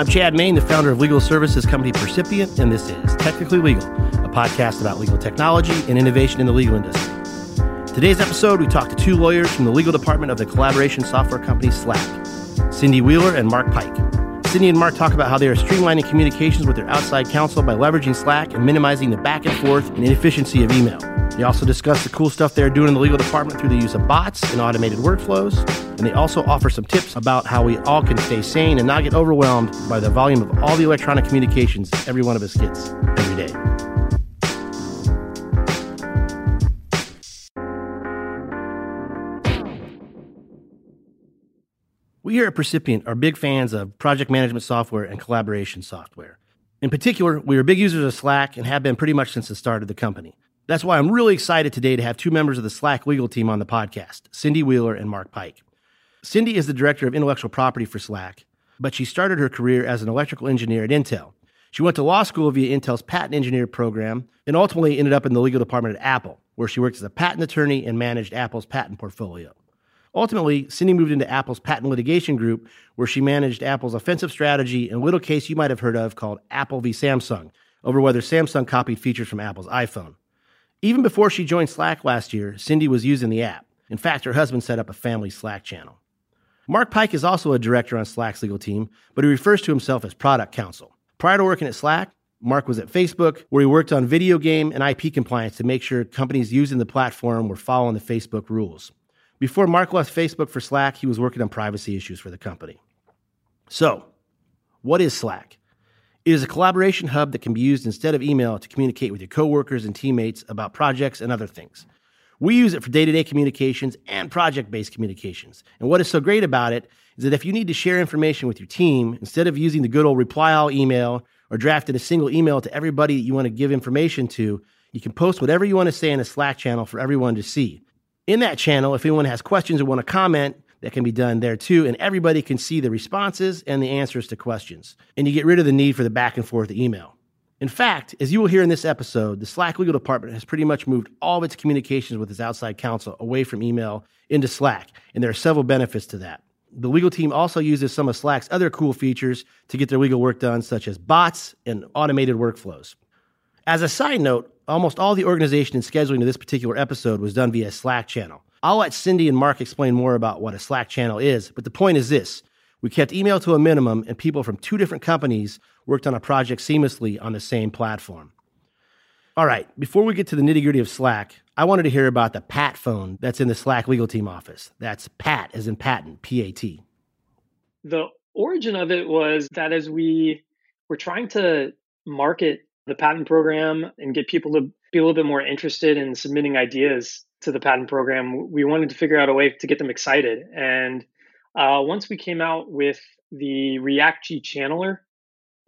I'm Chad Main, the founder of legal services company Percipient, and this is Technically Legal, a podcast about legal technology and innovation in the legal industry. Today's episode, we talk to two lawyers from the legal department of the collaboration software company Slack, Cyndi Wheeler and Mark Pike. Cyndi and Mark talk about how they are streamlining communications with their outside counsel by leveraging Slack and minimizing the back and forth and inefficiency of email. They also discuss the cool stuff they're doing in the legal department through the use of bots and automated workflows. And they also offer some tips about how we all can stay sane and not get overwhelmed by the volume of all the electronic communications every one of us gets every day. We here at Percipient are big fans of project management software and collaboration software. In particular, we are big users of Slack and have been pretty much since the start of the company. That's why I'm really excited today to have two members of the Slack legal team on the podcast, Cyndi Wheeler and Mark Pike. Cyndi is the director of intellectual property for Slack, but she started her career as an electrical engineer at Intel. She went to law school via Intel's patent engineer program and ultimately ended up in the legal department at Apple, where she worked as a patent attorney and managed Apple's patent portfolio. Ultimately, Cyndi moved into Apple's patent litigation group, where she managed Apple's offensive strategy in a little case you might have heard of called Apple v. Samsung, over whether Samsung copied features from Apple's iPhone. Even before she joined Slack last year, Cyndi was using the app. In fact, her husband set up a family Slack channel. Mark Pike is also a director on Slack's legal team, but he refers to himself as product counsel. Prior to working at Slack, Mark was at Facebook, where he worked on video game and IP compliance to make sure companies using the platform were following the Facebook rules. Before Mark left Facebook for Slack, he was working on privacy issues for the company. So, what is Slack? It is a collaboration hub that can be used instead of email to communicate with your coworkers and teammates about projects and other things. We use it for day to day communications and project based communications. And what is so great about it is that if you need to share information with your team, instead of using the good old reply all email or drafting a single email to everybody that you want to give information to, you can post whatever you want to say in a Slack channel for everyone to see in that channel, if anyone has questions or want to comment, that can be done there too. And everybody can see the responses and the answers to questions. And you get rid of the need for the back and forth email. In fact, as you will hear in this episode, the Slack legal department has pretty much moved all of its communications with its outside counsel away from email into Slack. And there are several benefits to that. The legal team also uses some of Slack's other cool features to get their legal work done, such as bots and automated workflows. As a side note, almost all the organization and scheduling of this particular episode was done via Slack channel. I'll let Cyndi and Mark explain more about what a Slack channel is, but the point is this we kept email to a minimum, and people from two different companies worked on a project seamlessly on the same platform. All right, before we get to the nitty gritty of Slack, I wanted to hear about the PAT phone that's in the Slack legal team office. That's PAT as in patent, P A T. The origin of it was that as we were trying to market the patent program and get people to be a little bit more interested in submitting ideas to the patent program, we wanted to figure out a way to get them excited. And uh, once we came out with the Reacji channeler,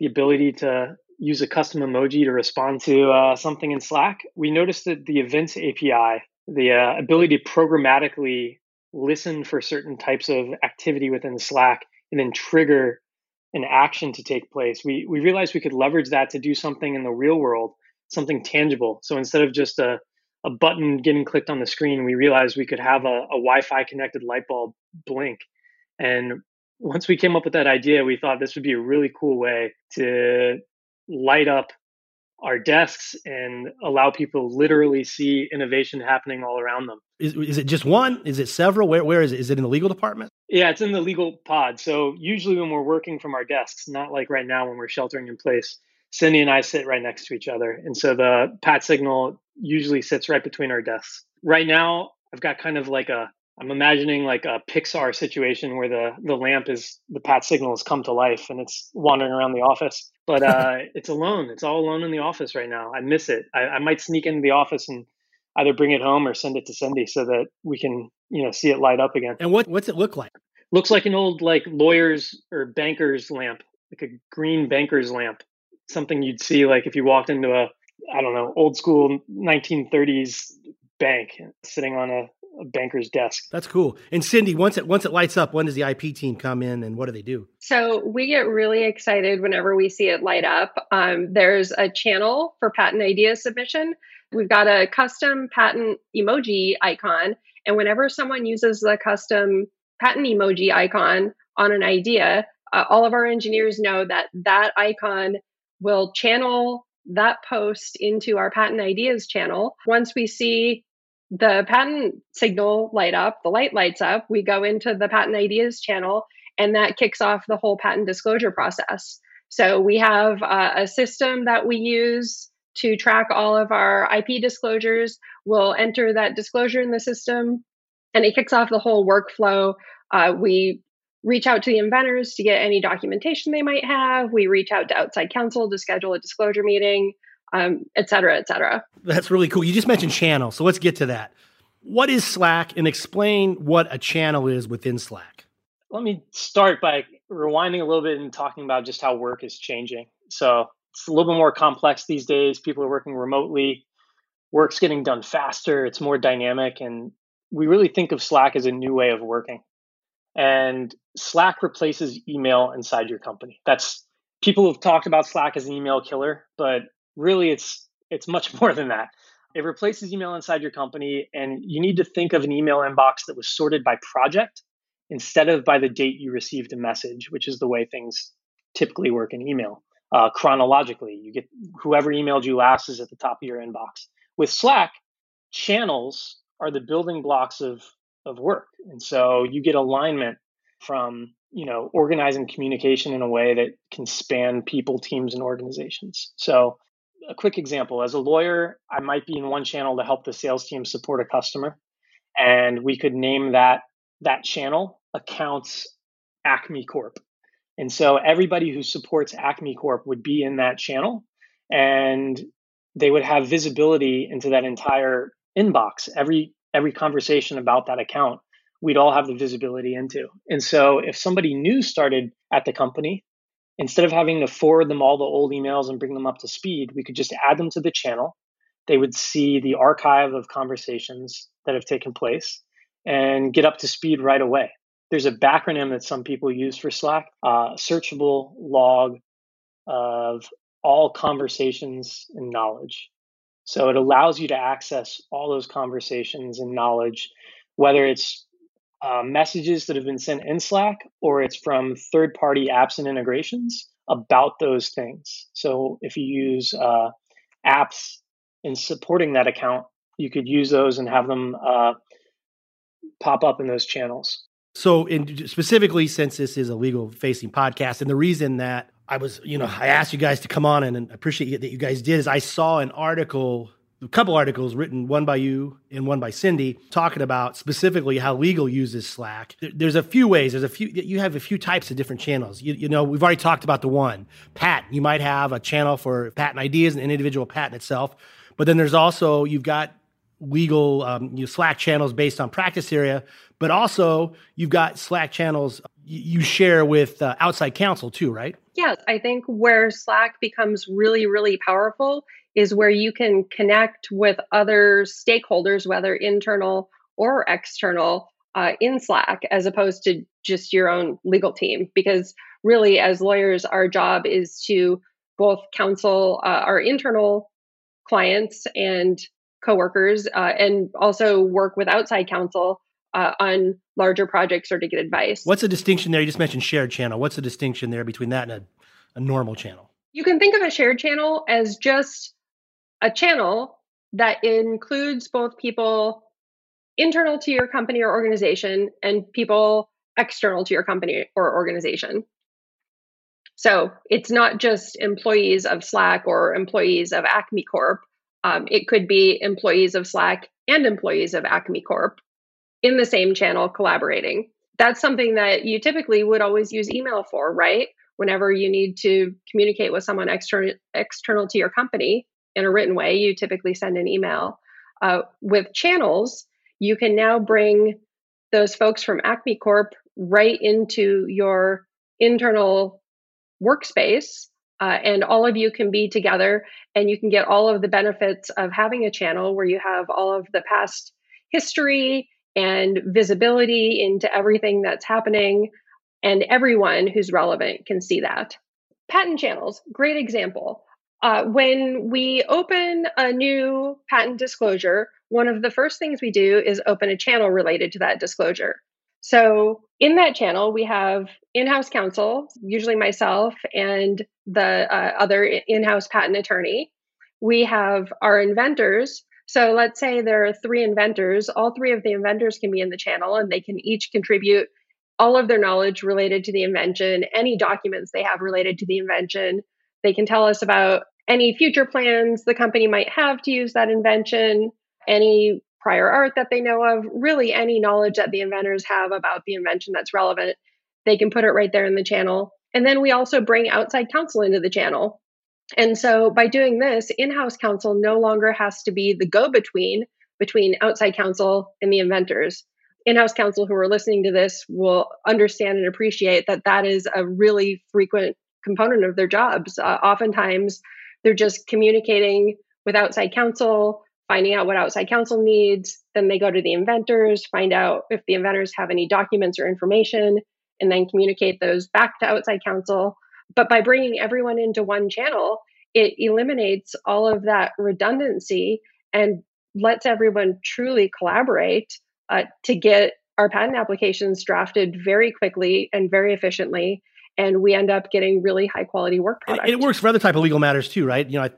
the ability to use a custom emoji to respond to uh, something in Slack, we noticed that the events API, the uh, ability to programmatically listen for certain types of activity within Slack and then trigger an action to take place, we, we realized we could leverage that to do something in the real world, something tangible. So instead of just a, a button getting clicked on the screen, we realized we could have a, a Wi Fi connected light bulb blink. And once we came up with that idea, we thought this would be a really cool way to light up our desks and allow people to literally see innovation happening all around them. Is, is it just one? Is it several? Where, where is it? Is it in the legal department? Yeah, it's in the legal pod. So usually when we're working from our desks, not like right now when we're sheltering in place, Cyndi and I sit right next to each other. And so the pat signal usually sits right between our desks. Right now, I've got kind of like a I'm imagining like a Pixar situation where the the lamp is the pat signal has come to life and it's wandering around the office, but uh, it's alone. It's all alone in the office right now. I miss it. I, I might sneak into the office and either bring it home or send it to Cyndi so that we can you know see it light up again. And what what's it look like? Looks like an old like lawyer's or banker's lamp, like a green banker's lamp. Something you'd see like if you walked into a I don't know old school 1930s bank sitting on a a banker's desk. That's cool. And Cyndi, once it once it lights up, when does the IP team come in and what do they do? So we get really excited whenever we see it light up. Um, there's a channel for patent idea submission. We've got a custom patent emoji icon, and whenever someone uses the custom patent emoji icon on an idea, uh, all of our engineers know that that icon will channel that post into our patent ideas channel. Once we see the patent signal light up, the light lights up, we go into the patent ideas channel, and that kicks off the whole patent disclosure process. So we have uh, a system that we use to track all of our IP disclosures. We'll enter that disclosure in the system, and it kicks off the whole workflow. Uh, we reach out to the inventors to get any documentation they might have. We reach out to outside counsel to schedule a disclosure meeting, um, et cetera, et cetera. That's really cool. You just mentioned channel, so let's get to that. What is Slack and explain what a channel is within Slack? Let me start by rewinding a little bit and talking about just how work is changing. So it's a little bit more complex these days. People are working remotely, work's getting done faster, it's more dynamic, and we really think of Slack as a new way of working. And Slack replaces email inside your company. That's people have talked about Slack as an email killer, but really it's it's much more than that. It replaces email inside your company, and you need to think of an email inbox that was sorted by project instead of by the date you received a message, which is the way things typically work in email. Uh, chronologically, you get whoever emailed you last is at the top of your inbox. With Slack, channels are the building blocks of of work. And so you get alignment from, you know, organizing communication in a way that can span people, teams, and organizations. So a quick example, as a lawyer, I might be in one channel to help the sales team support a customer. And we could name that that channel accounts Acme Corp. And so everybody who supports Acme Corp would be in that channel and they would have visibility into that entire inbox. Every every conversation about that account we'd all have the visibility into. And so if somebody new started at the company, instead of having to forward them all the old emails and bring them up to speed, we could just add them to the channel. They would see the archive of conversations that have taken place and get up to speed right away. There's a backronym that some people use for Slack, uh, searchable log of all conversations and knowledge. So it allows you to access all those conversations and knowledge, whether it's uh, messages that have been sent in Slack or it's from third party apps and integrations about those things. So if you use uh, apps in supporting that account, you could use those and have them uh, pop up in those channels. So, in, specifically, since this is a legal facing podcast, and the reason that I was, you know, I asked you guys to come on and, and appreciate that you guys did is I saw an article, a couple articles written, one by you and one by Cyndi, talking about specifically how legal uses Slack. There's a few ways. There's a few. You have a few types of different channels. You, you know, we've already talked about the one patent. You might have a channel for patent ideas and an individual patent itself, but then there's also you've got legal um, you know, Slack channels based on practice area, but also you've got Slack channels you share with uh, outside counsel too, right? Yes, I think where Slack becomes really, really powerful is where you can connect with other stakeholders, whether internal or external, uh, in Slack, as opposed to just your own legal team. Because really, as lawyers, our job is to both counsel uh, our internal clients and coworkers, uh, and also work with outside counsel uh, on larger projects or to get advice. What's the distinction there? You just mentioned shared channel. What's the distinction there between that and a, a normal channel? You can think of a shared channel as just a channel that includes both people internal to your company or organization and people external to your company or organization. So it's not just employees of Slack or employees of Acme Corp. Um, it could be employees of Slack and employees of Acme Corp in the same channel collaborating. That's something that you typically would always use email for, right? Whenever you need to communicate with someone external external to your company in a written way, you typically send an email. Uh, with channels, you can now bring those folks from Acme Corp right into your internal workspace uh, and all of you can be together and you can get all of the benefits of having a channel where you have all of the past history and visibility into everything that's happening. And everyone who's relevant can see that. Patent channels, great example. Uh, when we open a new patent disclosure, one of the first things we do is open a channel related to that disclosure. So in that channel, we have in-house counsel, usually myself and the uh, other in-house patent attorney. We have our inventors. So let's say there are three inventors. All three of the inventors can be in the channel, and they can each contribute all of their knowledge related to the invention, any documents they have related to the invention. They can tell us about any future plans the company might have to use that invention, any prior art that they know of, really any knowledge that the inventors have about the invention that's relevant, they can put it right there in the channel. And then we also bring outside counsel into the channel. And so by doing this, in house counsel no longer has to be the go between between outside counsel and the inventors. In house counsel who are listening to this will understand and appreciate that that is a really frequent component of their jobs. Uh, oftentimes, they're just communicating with outside counsel, finding out what outside counsel needs. Then they go to the inventors, find out if the inventors have any documents or information, and then communicate those back to outside counsel. But by bringing everyone into one channel, it eliminates all of that redundancy and lets everyone truly collaborate uh, to get our patent applications drafted very quickly and very efficiently and we end up getting really high quality work product. it works for other type of legal matters too, right? You know,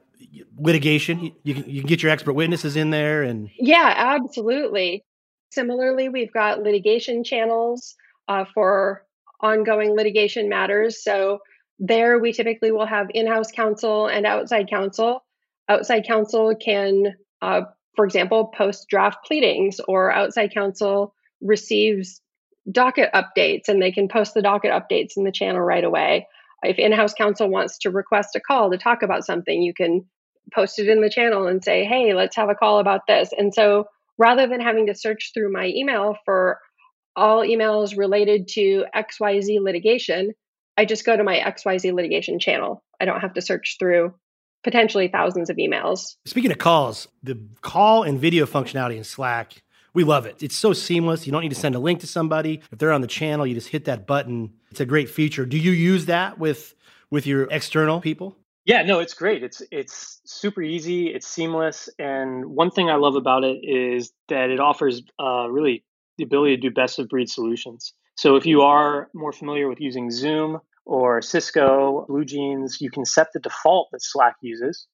litigation. You can, you can get your expert witnesses in there, and yeah, absolutely. Similarly, we've got litigation channels uh, for ongoing litigation matters. So there, we typically will have in-house counsel and outside counsel. Outside counsel can, uh, for example, post draft pleadings, or outside counsel receives docket updates and they can post the docket updates in the channel right away. If in house counsel wants to request a call to talk about something, you can post it in the channel and say, hey, let's have a call about this. And so rather than having to search through my email for all emails related to XYZ litigation, I just go to my XYZ litigation channel. I don't have to search through potentially thousands of emails. Speaking of calls, the call and video functionality in Slack we love it. It's so seamless. You don't need to send a link to somebody. If they're on the channel, you just hit that button. It's a great feature. Do you use that with with your external people? Yeah, no, it's great. It's it's super easy. It's seamless, and one thing I love about it is that it offers uh, really the ability to do best of breed solutions. So if you are more familiar with using Zoom or Cisco, BlueJeans, you can set the default that Slack uses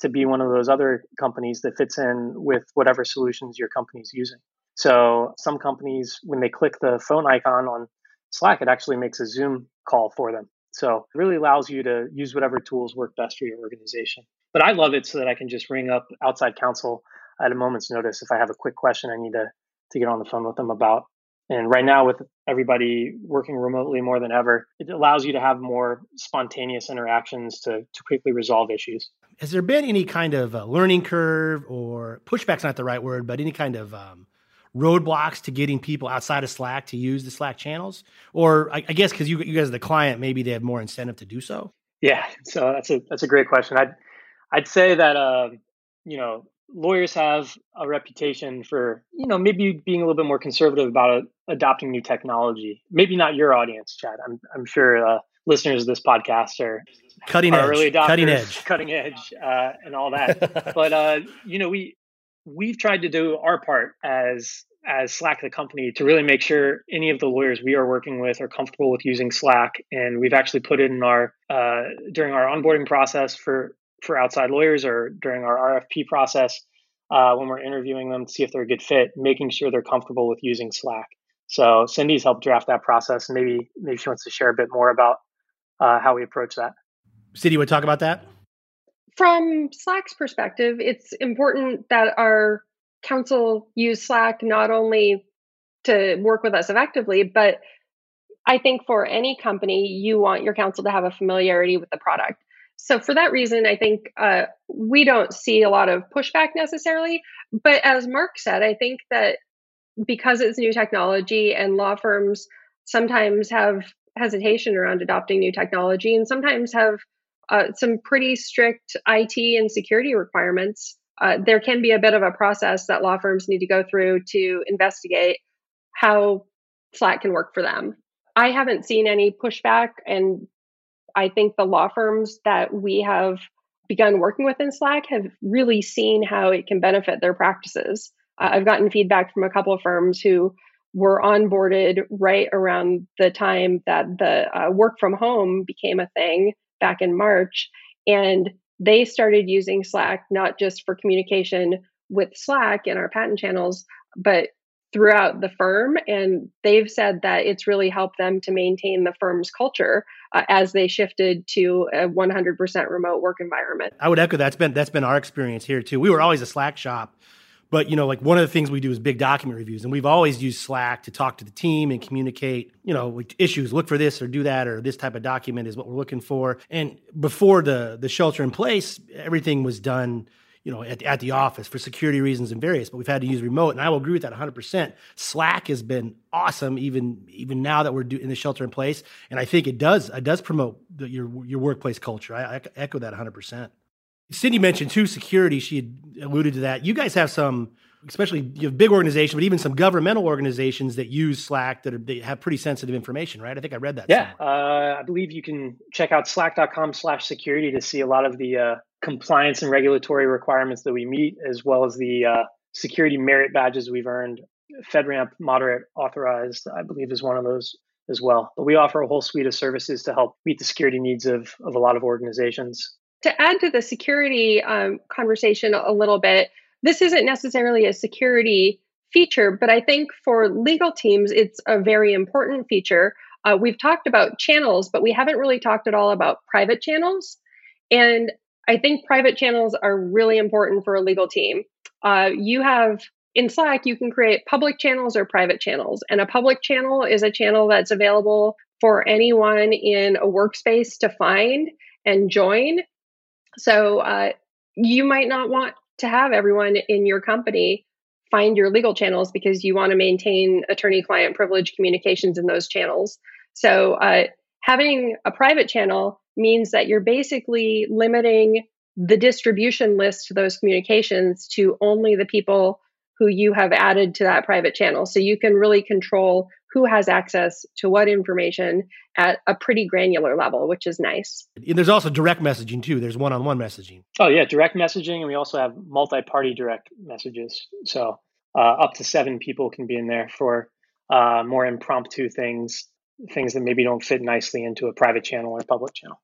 to be one of those other companies that fits in with whatever solutions your company's using. So some companies, when they click the phone icon on Slack, it actually makes a Zoom call for them. So it really allows you to use whatever tools work best for your organization. But I love it so that I can just ring up outside counsel at a moment's notice if I have a quick question I need to, to get on the phone with them about. And right now, with everybody working remotely more than ever, it allows you to have more spontaneous interactions to, to quickly resolve issues. Has there been any kind of uh, learning curve or pushback's not the right word, but any kind of um, roadblocks to getting people outside of Slack to use the Slack channels? Or I, I guess because you, you guys are the client, maybe they have more incentive to do so. Yeah, so that's a that's a great question. I'd I'd say that uh, you know lawyers have a reputation for you know maybe being a little bit more conservative about adopting new technology. Maybe not your audience, Chad. I'm I'm sure uh, listeners of this podcast are cutting are edge, early adopters, cutting edge, cutting edge, uh, and all that. but uh, you know we we've tried to do our part as as Slack the company to really make sure any of the lawyers we are working with are comfortable with using Slack, and we've actually put it in our uh, during our onboarding process for for outside lawyers or during our RFP process uh, when we're interviewing them to see if they're a good fit, making sure they're comfortable with using Slack. So Cyndi's helped draft that process, and maybe maybe she wants to share a bit more about uh, how we approach that. Cyndi, would talk about that from Slack's perspective, it's important that our counsel use Slack not only to work with us effectively, but I think for any company, you want your counsel to have a familiarity with the product. So, for that reason, I think uh, we don't see a lot of pushback necessarily. But as Mark said, I think that because it's new technology and law firms sometimes have hesitation around adopting new technology and sometimes have uh, some pretty strict IT and security requirements. Uh, there can be a bit of a process that law firms need to go through to investigate how Slack can work for them. I haven't seen any pushback, and I think the law firms that we have begun working with in Slack have really seen how it can benefit their practices. Uh, I've gotten feedback from a couple of firms who were onboarded right around the time that the uh, work from home became a thing back in March. And they started using Slack not just for communication with Slack and our patent channels, but throughout the firm. And they've said that it's really helped them to maintain the firm's culture uh, as they shifted to a 100% remote work environment. I would echo that's been that's been our experience here too. We were always a Slack shop but you know, like one of the things we do is big document reviews, and we've always used Slack to talk to the team and communicate. You know, issues. Look for this or do that, or this type of document is what we're looking for. And before the the shelter in place, everything was done. You know, at, at the office for security reasons and various, but we've had to use remote, and I will agree with that 100%. Slack has been awesome, even even now that we're do, in the shelter in place, and I think it does it does promote the, your your workplace culture. I, I echo that 100%. Cyndi mentioned too security. She had alluded to that. You guys have some, especially you have big organizations, but even some governmental organizations that use Slack that, are, they have pretty sensitive information, right? I think I read that. Yeah, uh, I believe you can check out slack.com/security to see a lot of the uh, compliance and regulatory requirements that we meet, as well as the uh, security merit badges we've earned. FedRAMP moderate authorized, I believe, is one of those as well. But we offer a whole suite of services to help meet the security needs of, of a lot of organizations to add to the security um, conversation a little bit, this isn't necessarily a security feature, but I think for legal teams, it's a very important feature. Uh, we've talked about channels, but we haven't really talked at all about private channels. And I think private channels are really important for a legal team. Uh, you have in Slack, you can create public channels or private channels. And a public channel is a channel that's available for anyone in a workspace to find and join. So uh, you might not want to have everyone in your company find your legal channels because you want to maintain attorney client privilege communications in those channels. So uh, having a private channel means that you're basically limiting the distribution list to those communications to only the people who you have added to that private channel. So you can really control who has access to what information at a pretty granular level, which is nice. And there's also direct messaging too. There's one-on-one messaging. Oh yeah, direct messaging, and we also have multi-party direct messages. So uh, up to seven people can be in there for uh, more impromptu things, things that maybe don't fit nicely into a private channel or public channel.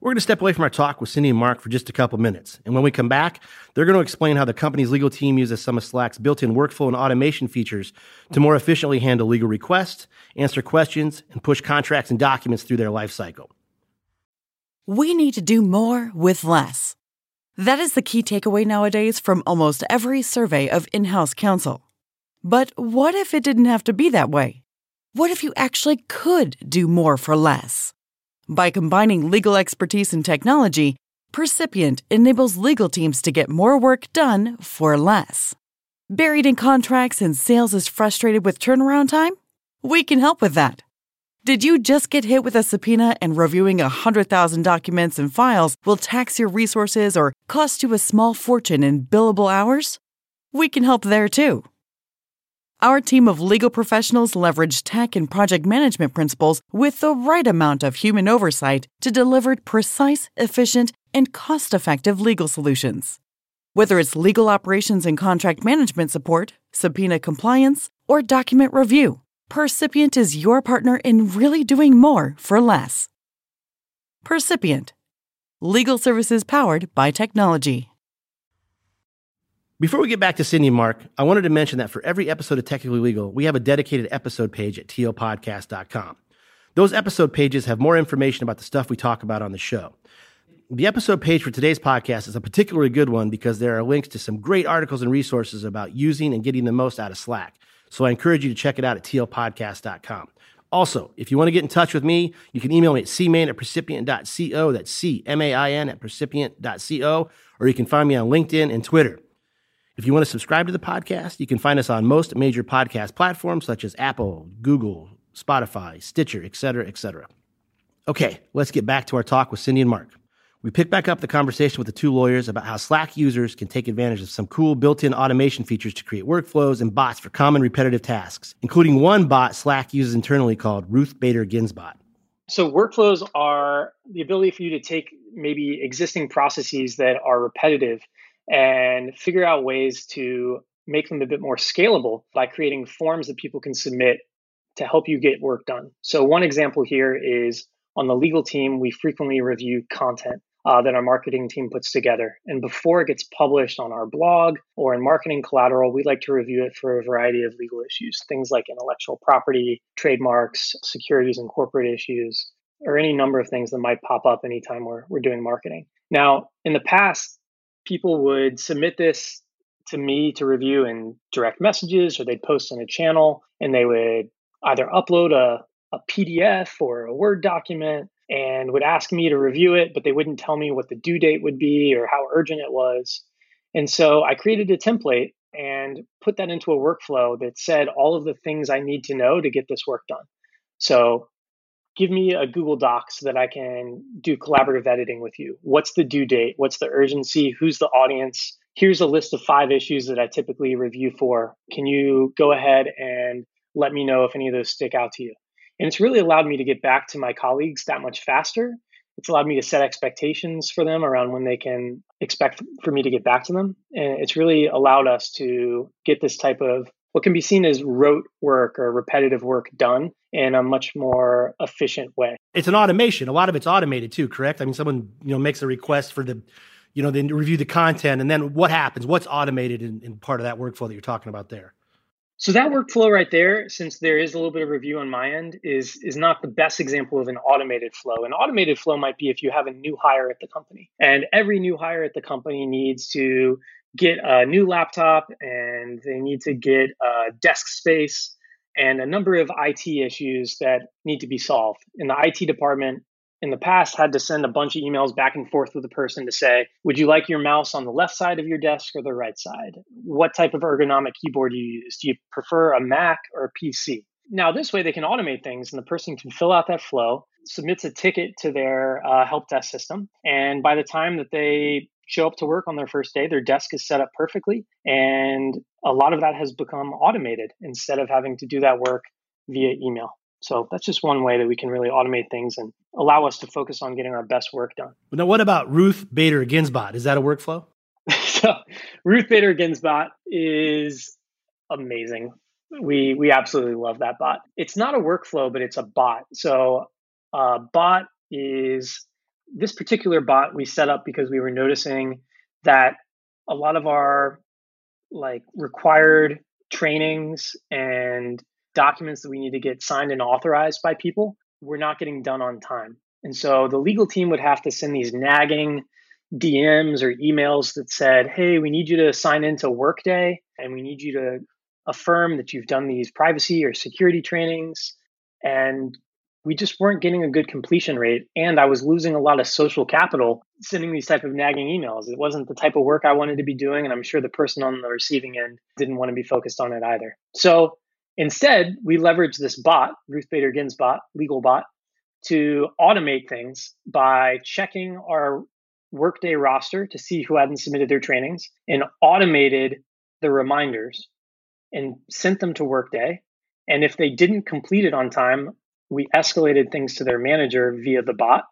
We're going to step away from our talk with Cyndi and Mark for just a couple minutes. And when we come back, they're going to explain how the company's legal team uses some of Slack's built in workflow and automation features to more efficiently handle legal requests, answer questions, and push contracts and documents through their lifecycle. We need to do more with less. That is the key takeaway nowadays from almost every survey of in house counsel. But what if it didn't have to be that way? What if you actually could do more for less? By combining legal expertise and technology, Percipient enables legal teams to get more work done for less. Buried in contracts and sales is frustrated with turnaround time? We can help with that. Did you just get hit with a subpoena and reviewing 100,000 documents and files will tax your resources or cost you a small fortune in billable hours? We can help there too. Our team of legal professionals leverage tech and project management principles with the right amount of human oversight to deliver precise, efficient, and cost effective legal solutions. Whether it's legal operations and contract management support, subpoena compliance, or document review, Percipient is your partner in really doing more for less. Percipient Legal services powered by technology. Before we get back to Cyndi and Mark, I wanted to mention that for every episode of Technically Legal, we have a dedicated episode page at tlpodcast.com. Those episode pages have more information about the stuff we talk about on the show. The episode page for today's podcast is a particularly good one because there are links to some great articles and resources about using and getting the most out of Slack. So I encourage you to check it out at tlpodcast.com. Also, if you want to get in touch with me, you can email me at cmain at percipient.co. That's C M A I N at percipient.co. Or you can find me on LinkedIn and Twitter. If you want to subscribe to the podcast, you can find us on most major podcast platforms such as Apple, Google, Spotify, Stitcher, etc., etc. Okay, let's get back to our talk with Cyndi and Mark. We pick back up the conversation with the two lawyers about how Slack users can take advantage of some cool built-in automation features to create workflows and bots for common repetitive tasks, including one bot Slack uses internally called Ruth Bader Ginsbot. So workflows are the ability for you to take maybe existing processes that are repetitive and figure out ways to make them a bit more scalable by creating forms that people can submit to help you get work done. So, one example here is on the legal team, we frequently review content uh, that our marketing team puts together. And before it gets published on our blog or in marketing collateral, we like to review it for a variety of legal issues, things like intellectual property, trademarks, securities and corporate issues, or any number of things that might pop up anytime we're, we're doing marketing. Now, in the past, people would submit this to me to review in direct messages or they'd post in a channel and they would either upload a, a PDF or a Word document and would ask me to review it, but they wouldn't tell me what the due date would be or how urgent it was. And so I created a template and put that into a workflow that said all of the things I need to know to get this work done. So give me a Google Doc so that I can do collaborative editing with you. What's the due date? What's the urgency? Who's the audience? Here's a list of five issues that I typically review for. Can you go ahead and let me know if any of those stick out to you? And it's really allowed me to get back to my colleagues that much faster. It's allowed me to set expectations for them around when they can expect for me to get back to them. And it's really allowed us to get this type of what can be seen as rote work or repetitive work done in a much more efficient way. It's an automation. A lot of it's automated too, correct? I mean, someone you know makes a request for the, you know, they review the content, and then what happens? What's automated in, in part of that workflow that you're talking about there? So that workflow right there, since there is a little bit of review on my end, is is not the best example of an automated flow. An automated flow might be if you have a new hire at the company, and every new hire at the company needs to get a new laptop and they need to get a desk space and a number of IT issues that need to be solved. In the IT department, in the past had to send a bunch of emails back and forth with the person to say, would you like your mouse on the left side of your desk or the right side? What type of ergonomic keyboard do you use? Do you prefer a Mac or a PC? Now, this way they can automate things and the person can fill out that flow, submits a ticket to their uh, help desk system. And by the time that they show up to work on their first day, their desk is set up perfectly. And a lot of that has become automated instead of having to do that work via email. So that's just one way that we can really automate things and allow us to focus on getting our best work done. Now, what about Ruth Bader Ginsbot? Is that a workflow? so, Ruth Bader Ginsbot is amazing. We we absolutely love that bot. It's not a workflow, but it's a bot. So, uh, bot is this particular bot we set up because we were noticing that a lot of our like required trainings and documents that we need to get signed and authorized by people were not getting done on time. And so the legal team would have to send these nagging DMs or emails that said, hey, we need you to sign into Workday and we need you to affirm that you've done these privacy or security trainings. And we just weren't getting a good completion rate. And I was losing a lot of social capital sending these type of nagging emails. It wasn't the type of work I wanted to be doing. And I'm sure the person on the receiving end didn't want to be focused on it either. So Instead, we leverage this bot, Ruth Bader Ginsbot, legal bot, to automate things by checking our workday roster to see who hadn't submitted their trainings and automated the reminders and sent them to workday. And if they didn't complete it on time, we escalated things to their manager via the bot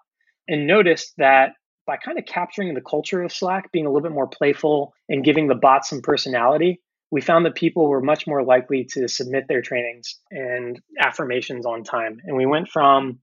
and noticed that by kind of capturing the culture of Slack, being a little bit more playful and giving the bot some personality, we found that people were much more likely to submit their trainings and affirmations on time. And we went from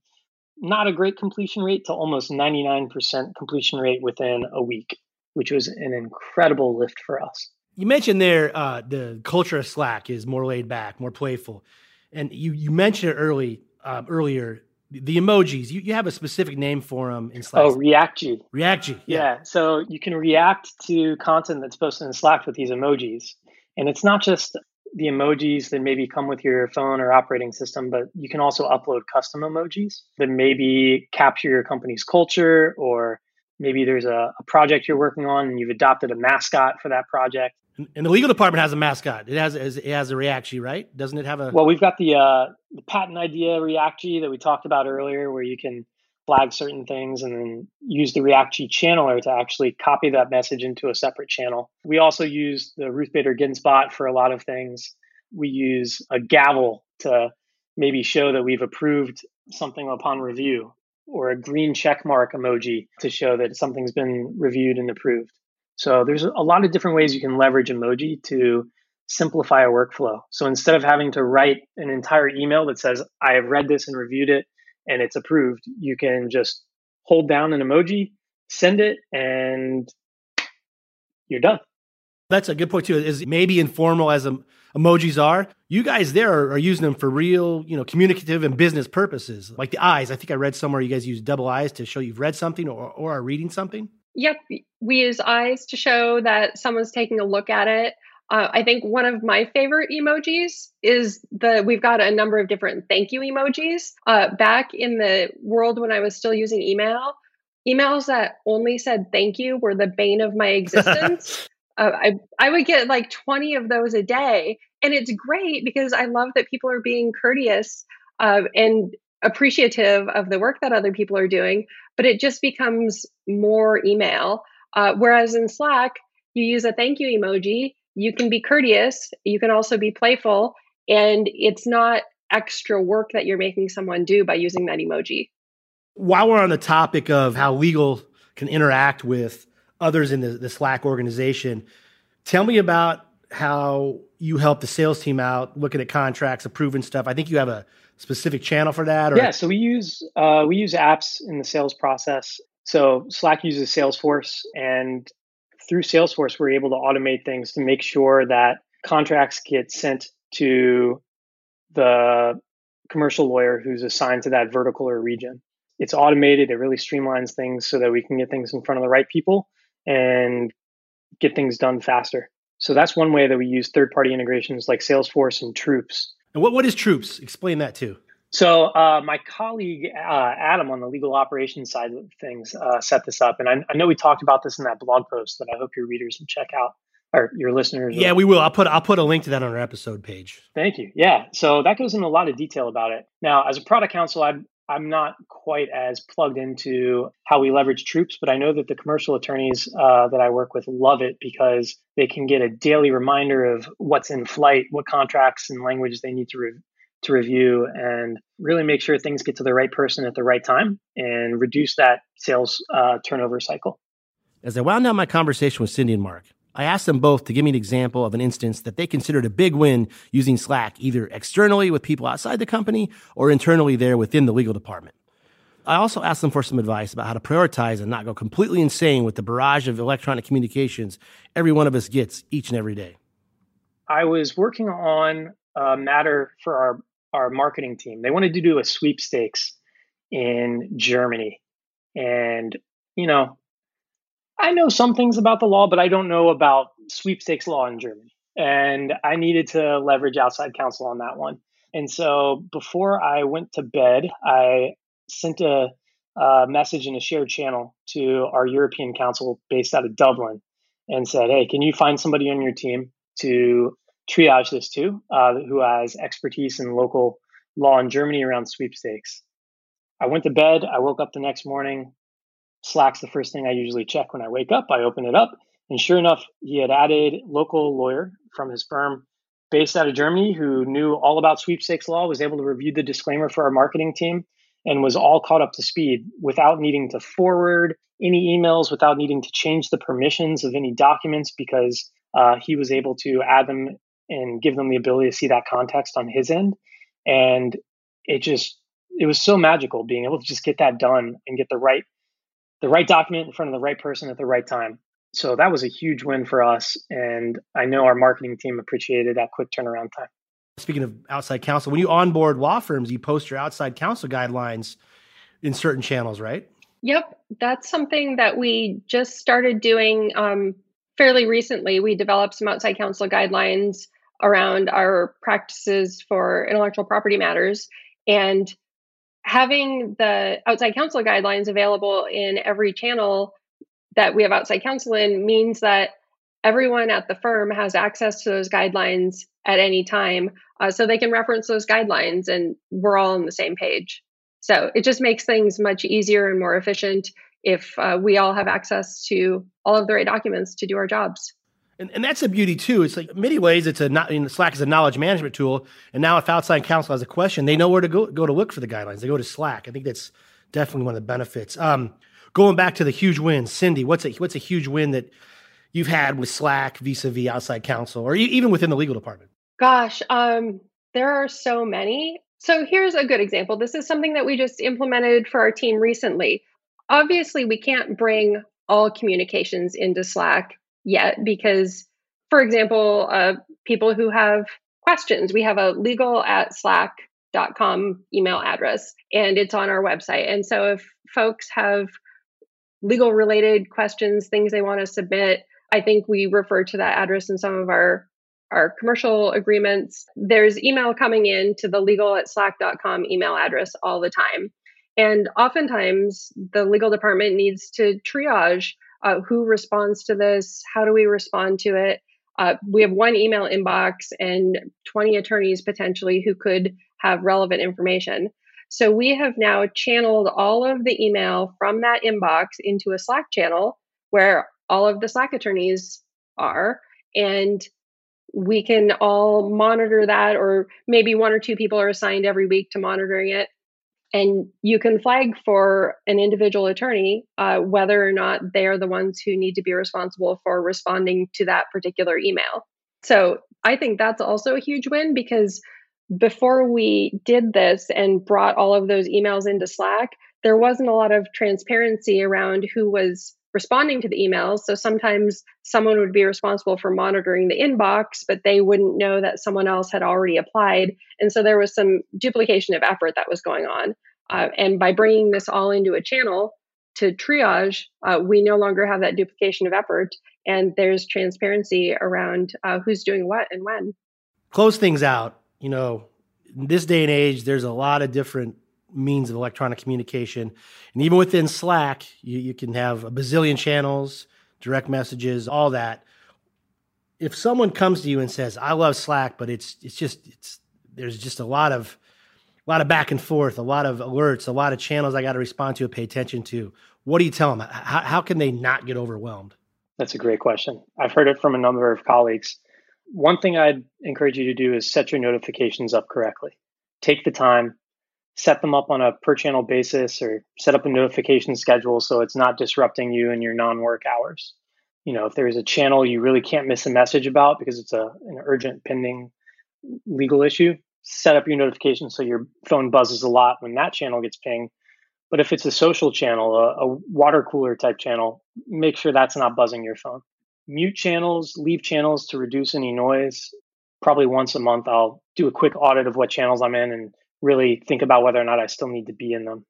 not a great completion rate to almost 99% completion rate within a week, which was an incredible lift for us. You mentioned there uh, the culture of Slack is more laid back, more playful, and you you mentioned it early uh, earlier. The emojis, you, you have a specific name for them in Slack. Oh, Reacji. Reacji. Yeah. yeah. So you can react to content that's posted in Slack with these emojis. And it's not just the emojis that maybe come with your phone or operating system, but you can also upload custom emojis that maybe capture your company's culture, or maybe there's a, a project you're working on and you've adopted a mascot for that project. And the legal department has a mascot. It has it has a Reacji, right? Doesn't it have a? Well, we've got the uh, the patent idea Reacji that we talked about earlier, where you can flag certain things and then use the Reacji channeler to actually copy that message into a separate channel. We also use the Ruth Bader Ginsbot for a lot of things. We use a gavel to maybe show that we've approved something upon review or a green check mark emoji to show that something's been reviewed and approved. So there's a lot of different ways you can leverage emoji to simplify a workflow. So instead of having to write an entire email that says, I have read this and reviewed it and it's approved, you can just hold down an emoji, send it, and you're done. That's a good point too. Is maybe informal as emojis are. You guys there are, are, using them for real, you know, communicative and business purposes. Like the eyes. I think I read somewhere you guys use double eyes to show you've read something or, or are reading something. Yep, we use eyes to show that someone's taking a look at it. Uh, I think one of my favorite emojis is the we've got a number of different thank you emojis. Uh, back in the world when I was still using email, emails that only said thank you were the bane of my existence. Uh, I I would get like twenty of those a day, and it's great because I love that people are being courteous uh, and appreciative of the work that other people are doing. But it just becomes more email. Uh, whereas in Slack, you use a thank you emoji you can be courteous, you can also be playful, and it's not extra work that you're making someone do by using that emoji. While we're on the topic of how legal can interact with others in the, the Slack organization, tell me about how you help the sales team out looking at contracts, approving stuff. I think you have a specific channel for that. Or? Yeah, so we use uh, we use apps in the sales process. So Slack uses Salesforce, and through Salesforce, we're able to automate things to make sure that contracts get sent to the commercial lawyer who's assigned to that vertical or region. It's automated, it really streamlines things so that we can get things in front of the right people and get things done faster. So that's one way that we use third party integrations like Salesforce and Troops. And what, what is Troops? Explain that too. So uh, my colleague uh, Adam on the legal operations side of things uh, set this up, and I, I, know we talked about this in that blog post that I hope your readers will check out or your listeners. Yeah, we will. I'll put I'll put a link to that on our episode page. Thank you. Yeah, so that goes into a lot of detail about it. Now, as a product counsel, I'm I'm not quite as plugged into how we leverage troops, but I know that the commercial attorneys uh, that I work with love it because they can get a daily reminder of what's in flight, what contracts and language they need to re- to review and really make sure things get to the right person at the right time and reduce that sales uh, turnover cycle. As I wound down my conversation with Cyndi and Mark, I asked them both to give me an example of an instance that they considered a big win using Slack, either externally with people outside the company or internally there within the legal department. I also asked them for some advice about how to prioritize and not go completely insane with the barrage of electronic communications every one of us gets each and every day. I was working on a matter for our our marketing team. They wanted to do a sweepstakes in Germany. And, you know, I know some things about the law, but I don't know about sweepstakes law in Germany. And I needed to leverage outside counsel on that one. And so before I went to bed, I sent a, a message in a shared channel to our European counsel based out of Dublin and said, Hey, can you find somebody on your team to triage this too, uh, who has expertise in local law in Germany around sweepstakes. I went to bed. I woke up the next morning. Slack's the first thing I usually check when I wake up. I open it up, and sure enough, he had added local lawyer from his firm based out of Germany who knew all about sweepstakes law, was able to review the disclaimer for our marketing team, and was all caught up to speed without needing to forward any emails, without needing to change the permissions of any documents because uh, he was able to add them and give them the ability to see that context on his end. And it just it was so magical being able to just get that done and get the right the right document in front of the right person at the right time. So that was a huge win for us. And I know our marketing team appreciated that quick turnaround time. Speaking of outside counsel, when you onboard law firms, you post your outside counsel guidelines in certain channels, right? Yep. That's something that we just started doing um, fairly recently. We developed some outside counsel guidelines around our practices for intellectual property matters and having the outside counsel guidelines available in every channel that we have outside counsel in means that everyone at the firm has access to those guidelines at any time uh, so they can reference those guidelines and we're all on the same page. So it just makes things much easier and more efficient if uh, we all have access to all of the right documents to do our jobs and, and that's a beauty too. It's like many ways, it's a not, you know, Slack is a knowledge management tool. And now, if outside counsel has a question, they know where to go go to look for the guidelines. They go to Slack. I think that's definitely one of the benefits. Um, going back to the huge win, Cyndi, what's a what's a huge win that you've had with Slack vis-a-vis outside counsel or even within the legal department? Gosh, um, there are so many. So here's a good example. This is something that we just implemented for our team recently. Obviously, we can't bring all communications into Slack yet because, for example, uh, people who have questions, we have a legal at slack.com email address and it's on our website. And so if folks have legal related questions, things they want to submit, I think we refer to that address in some of our our commercial agreements. There's email coming in to the legal at slack.com email address all the time. And oftentimes the legal department needs to triage uh, who responds to this, how do we respond to it. Uh, we have one email inbox and 20 attorneys potentially who could have relevant information. So we have now channeled all of the email from that inbox into a Slack channel where all of the Slack attorneys are. And we can all monitor that, or maybe one or two people are assigned every week to monitoring it. And you can flag for an individual attorney uh, whether or not they are the ones who need to be responsible for responding to that particular email. So I think that's also a huge win because before we did this and brought all of those emails into Slack, there wasn't a lot of transparency around who was responding to the emails. So sometimes someone would be responsible for monitoring the inbox, but they wouldn't know that someone else had already applied. And so there was some duplication of effort that was going on. Uh, and by bringing this all into a channel to triage, uh, we no longer have that duplication of effort. And there's transparency around uh, who's doing what and when. Close things out. You know, in this day and age, there's a lot of different means of electronic communication. And even within Slack, you, you can have a bazillion channels, direct messages, all that. If someone comes to you and says, "I love Slack, but it's it's just it's there's just a lot of a lot of back and forth, a lot of alerts, a lot of channels I got to respond to, and pay attention to." What do you tell them? How, how can they not get overwhelmed? That's a great question. I've heard it from a number of colleagues. One thing I'd encourage you to do is set your notifications up correctly. Take the time, set them up on a per channel basis or set up a notification schedule so it's not disrupting you in your non-work hours. You know if there's a channel you really can't miss a message about because it's a an urgent pending legal issue set up your notification so your phone buzzes a lot when that channel gets pinged. But if it's a social channel a, a water cooler type channel make sure that's not buzzing your phone. Mute channels leave channels to reduce any noise. Probably once a month i'll do a quick audit of what channels i'm in and really think about whether or not I still need to be in them.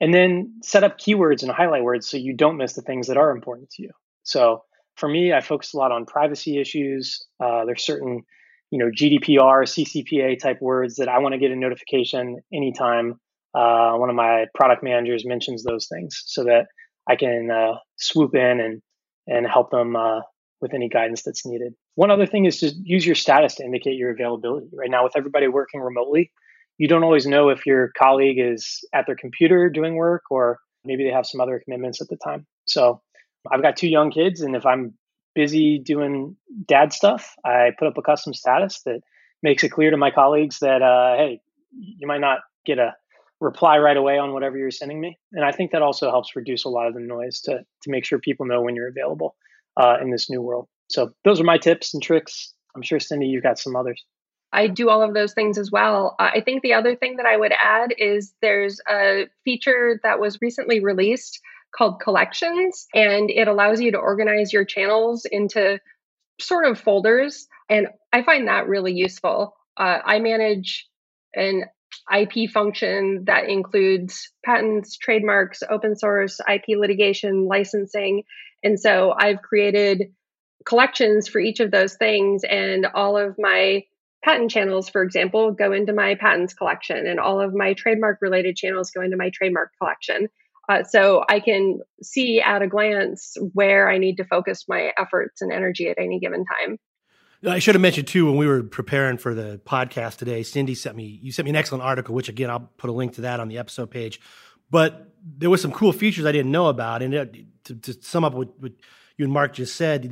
And then set up keywords and highlight words so you don't miss the things that are important to you. So for me, I focus a lot on privacy issues. Uh, there's certain, you know, GDPR, CCPA type words that I want to get a notification anytime uh, one of my product managers mentions those things, so that I can uh, swoop in and and help them uh, with any guidance that's needed. One other thing is to use your status to indicate your availability. Right now, with everybody working remotely, you don't always know if your colleague is at their computer doing work or maybe they have some other commitments at the time. So I've got two young kids, and if I'm busy doing dad stuff, I put up a custom status that makes it clear to my colleagues that, uh, hey, you might not get a reply right away on whatever you're sending me. And I think that also helps reduce a lot of the noise to, to make sure people know when you're available uh, in this new world. So those are my tips and tricks. I'm sure, Cyndi, you've got some others. I do all of those things as well. Uh, I think the other thing that I would add is there's a feature that was recently released called Collections, and it allows you to organize your channels into sort of folders. And I find that really useful. Uh, I manage an IP function that includes patents, trademarks, open source, IP litigation, licensing. And so I've created collections for each of those things, and all of my patent channels, for example, go into my patents collection, and all of my trademark related channels go into my trademark collection. Uh, so I can see at a glance where I need to focus my efforts and energy at any given time. I should have mentioned too when we were preparing for the podcast today. Cyndi sent me you sent me an excellent article, which again I'll put a link to that on the episode page. But there was some cool features I didn't know about, and it, to, to, sum up what, what you and Mark just said,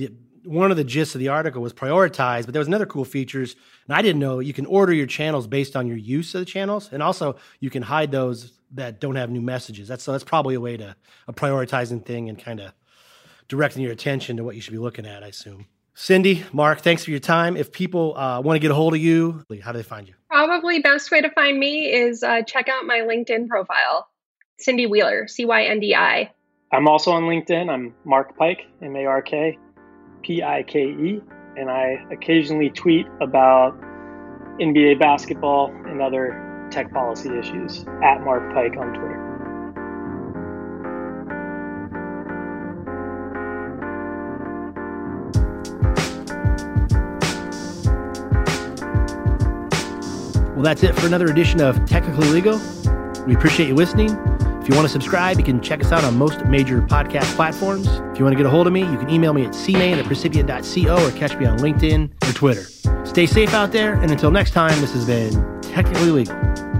one of the gists of the article was prioritized, but there was another cool features, and I didn't know you can order your channels based on your use of the channels, and also you can hide those that don't have new messages. That's so that's probably a way to a prioritizing thing and kind of directing your attention to what you should be looking at, I assume. Cyndi, Mark, thanks for your time. If people uh, want to get a hold of you, how do they find you? Probably best way to find me is uh, check out my LinkedIn profile, Cyndi Wheeler, C Y N D I. I'm also on LinkedIn. I'm Mark Pike, M A R K P I K E, and I occasionally tweet about NBA basketball and other tech policy issues at Mark Pike on Twitter. Well, that's it for another edition of Technically Legal. We appreciate you listening. If you want to subscribe, you can check us out on most major podcast platforms. If you want to get a hold of me, you can email me at cmain at percipient.co or catch me on LinkedIn or Twitter. Stay safe out there, and until next time, this has been Technically Legal.